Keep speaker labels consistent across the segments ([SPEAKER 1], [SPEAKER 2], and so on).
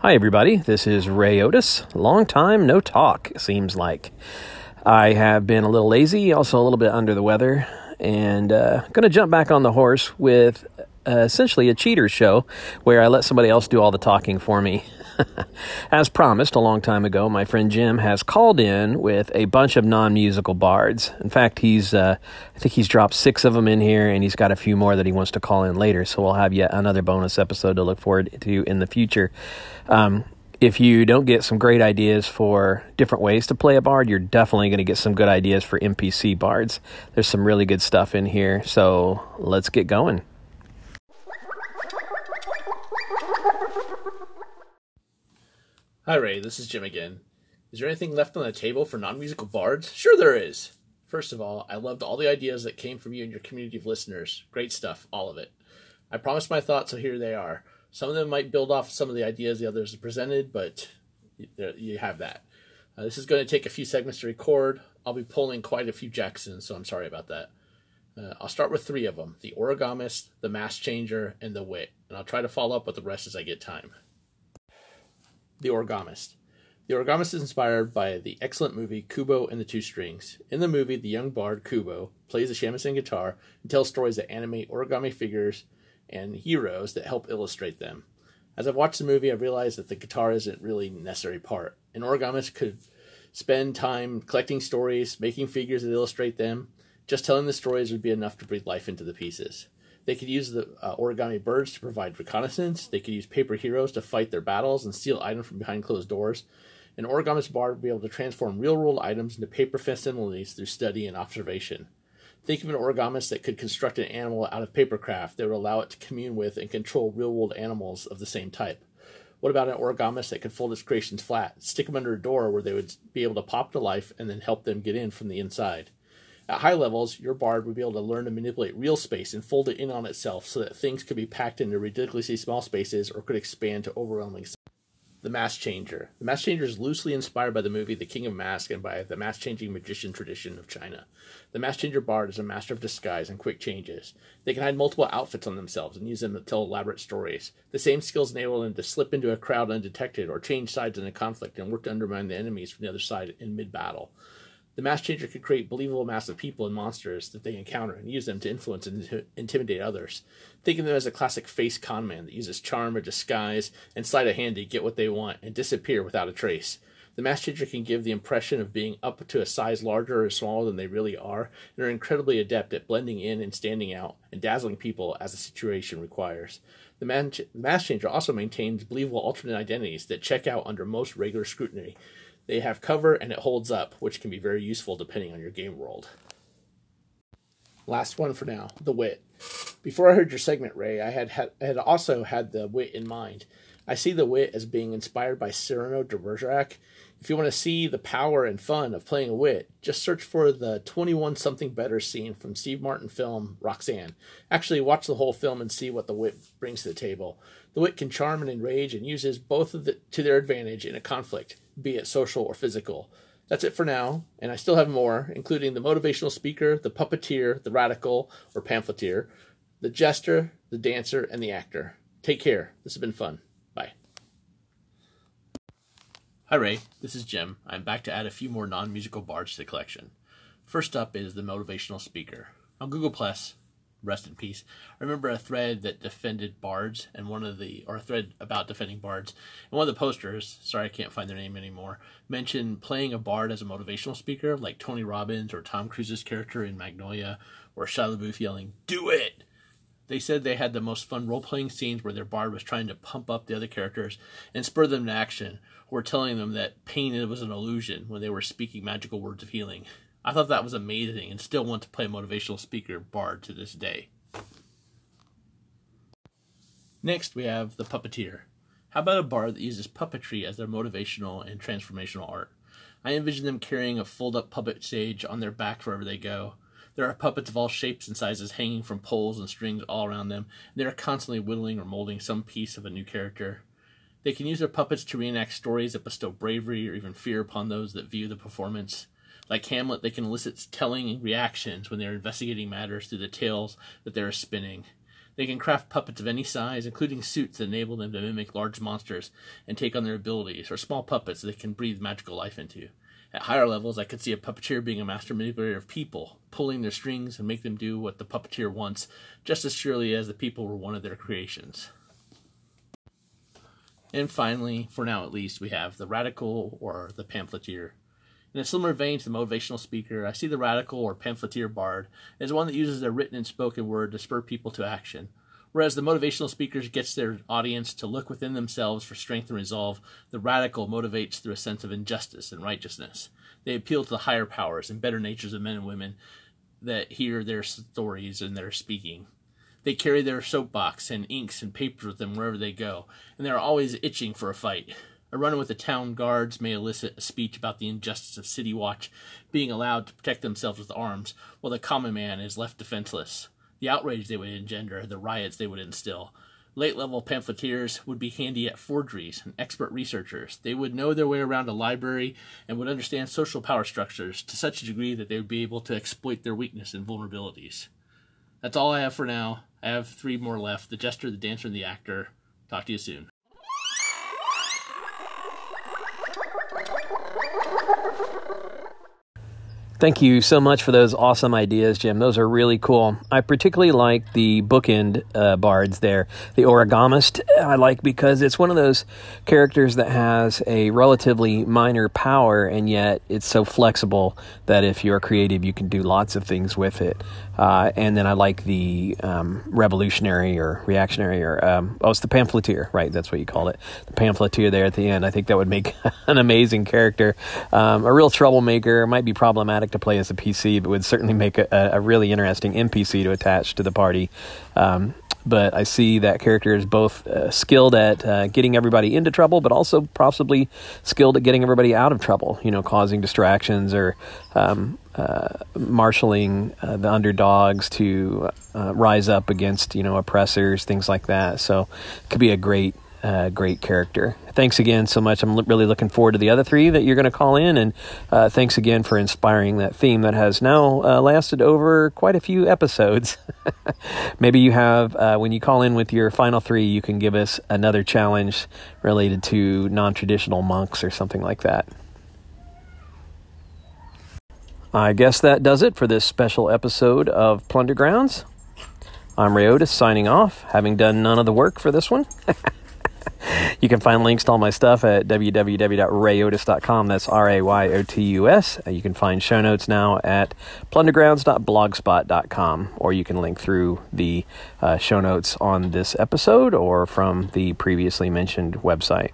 [SPEAKER 1] Hi, everybody. This is Ray Otus. Long time no talk, seems like. I have been a little lazy, also a little bit under the weather, and uh, going to jump back on the horse with uh, essentially a cheater show where I let somebody else do all the talking for me. As promised a long time ago, my friend Jim has called in with a bunch of non-musical bards. In fact, he's uh, I think he's dropped six of them in here, and he's got a few more that he wants to call in later. So we'll have yet another bonus episode to look forward to in the future. Um, if you don't get some great ideas for different ways to play a bard, you're definitely going to get some good ideas for NPC bards. There's some really good stuff in here, so let's get going.
[SPEAKER 2] Hi, Ray. This is Jim again. Is there anything left on the table for non musical bards? Sure, there is. First of all, I loved all the ideas that came from you and your community of listeners. Great stuff, all of it. I promised my thoughts, so here they are. Some of them might build off some of the ideas the others presented, but you have that. Uh, this is going to take a few segments to record. I'll be pulling quite a few Jacksons, so I'm sorry about that. Uh, I'll start with three of them the Origamist, the Mask Changer, and the Wit, and I'll try to follow up with the rest as I get time. The Origamist. The Origamist is inspired by the excellent movie Kubo and the Two Strings. In the movie, the young bard Kubo plays the shamisen guitar and tells stories that animate origami figures and heroes that help illustrate them. As I've watched the movie, I've realized that the guitar isn't really a necessary part. An origamist could spend time collecting stories, making figures that illustrate them. Just telling the stories would be enough to breathe life into the pieces. They could use the uh, origami birds to provide reconnaissance. They could use paper heroes to fight their battles and steal items from behind closed doors. An origamist bard would be able to transform real world items into paper facsimiles through study and observation. Think of an origamist that could construct an animal out of paper craft that would allow it to commune with and control real world animals of the same type. What about an origamist that could fold its creations flat, stick them under a door where they would be able to pop to life, and then help them get in from the inside? At high levels, your bard would be able to learn to manipulate real space and fold it in on itself so that things could be packed into ridiculously small spaces or could expand to overwhelming size. The Mask Changer. The Mask Changer is loosely inspired by the movie The King of Mask and by the mask changing magician tradition of China. The Mask Changer Bard is a master of disguise and quick changes. They can hide multiple outfits on themselves and use them to tell elaborate stories. The same skills enable them to slip into a crowd undetected or change sides in a conflict and work to undermine the enemies from the other side in mid battle. The Mask changer could create believable masses of people and monsters that they encounter and use them to influence and intimidate others. Think of them as a classic face con man that uses charm or disguise and sleight of hand to get what they want and disappear without a trace. The Mask changer can give the impression of being up to a size larger or smaller than they really are, and are incredibly adept at blending in and standing out and dazzling people as the situation requires. The Mask changer also maintains believable alternate identities that check out under most regular scrutiny. They have cover and it holds up, which can be very useful depending on your game world. Last one for now, the wit. Before I heard your segment, Ray, I had, had, had also had the wit in mind. I see the wit as being inspired by Cyrano de Bergerac. If you want to see the power and fun of playing a wit, just search for the 21 something better scene from Steve Martin film Roxanne. Actually, watch the whole film and see what the wit brings to the table. The wit can charm and enrage and uses both of the, to their advantage in a conflict be it social or physical. That's it for now, and I still have more, including the motivational speaker, the puppeteer, the radical or pamphleteer, the jester, the dancer, and the actor. Take care. This has been fun. Bye. Hi, Ray. This is Jim. I'm back to add a few more non musical bards to the collection. First up is the motivational speaker. On Google Plus, rest in peace. I remember a thread that defended bards, and one of the or a thread about defending bards, and one of the posters, sorry I can't find their name anymore, mentioned playing a bard as a motivational speaker, like Tony Robbins or Tom Cruise's character in Magnolia, or Shia LaBeouf yelling "Do it." They said they had the most fun role playing scenes where their bard was trying to pump up the other characters and spur them to action, or telling them that pain was an illusion when they were speaking magical words of healing. I thought that was amazing and still want to play motivational speaker Bard to this day. Next, we have the puppeteer. How about a bard that uses puppetry as their motivational and transformational art? I envision them carrying a fold up puppet stage on their back wherever they go. There are puppets of all shapes and sizes hanging from poles and strings all around them, and they are constantly whittling or molding some piece of a new character. They can use their puppets to reenact stories that bestow bravery or even fear upon those that view the performance. Like Hamlet, they can elicit telling reactions when they are investigating matters through the tales that they are spinning. They can craft puppets of any size, including suits that enable them to mimic large monsters and take on their abilities, or small puppets that they can breathe magical life into. At higher levels, I could see a puppeteer being a master manipulator of people, pulling their strings and make them do what the puppeteer wants, just as surely as the people were one of their creations. And finally, for now at least, we have the radical or the pamphleteer. In a similar vein to the motivational speaker, I see the radical or pamphleteer bard as one that uses their written and spoken word to spur people to action. Whereas the motivational speaker gets their audience to look within themselves for strength and resolve, the radical motivates through a sense of injustice and righteousness. They appeal to the higher powers and better natures of men and women that hear their stories and their speaking. They carry their soapbox and inks and papers with them wherever they go, and they are always itching for a fight. A runner with the town guards may elicit a speech about the injustice of City Watch being allowed to protect themselves with arms, while the common man is left defenseless. The outrage they would engender, the riots they would instill. Late level pamphleteers would be handy at forgeries and expert researchers. They would know their way around a library and would understand social power structures to such a degree that they would be able to exploit their weakness and vulnerabilities. That's all I have for now. I have three more left the jester, the dancer, and the actor. Talk to you soon.
[SPEAKER 1] Thank you so much for those awesome ideas, Jim. Those are really cool. I particularly like the bookend uh, bards there. The origamist, I like because it's one of those characters that has a relatively minor power, and yet it's so flexible that if you're creative, you can do lots of things with it. Uh, and then I like the um, revolutionary or reactionary, or um, oh, it's the pamphleteer, right? That's what you call it. The pamphleteer there at the end. I think that would make an amazing character. Um, a real troublemaker, might be problematic to play as a PC, but would certainly make a, a really interesting NPC to attach to the party. Um, but I see that character is both uh, skilled at uh, getting everybody into trouble, but also possibly skilled at getting everybody out of trouble. You know, causing distractions or um, uh, marshaling uh, the underdogs to uh, rise up against you know oppressors, things like that. So, it could be a great uh, great character. Thanks again so much. I'm really looking forward to the other three that you're going to call in, and uh, thanks again for inspiring that theme that has now uh, lasted over quite a few episodes. Maybe you have, uh, when you call in with your final three, you can give us another challenge related to non traditional monks or something like that. I guess that does it for this special episode of Plunder Grounds. I'm Ray Otus signing off, having done none of the work for this one. you can find links to all my stuff at www.rayotus.com. That's R A Y O T U S. You can find show notes now at plundergrounds.blogspot.com, or you can link through the uh, show notes on this episode or from the previously mentioned website.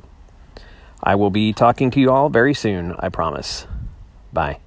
[SPEAKER 1] I will be talking to you all very soon, I promise. Bye.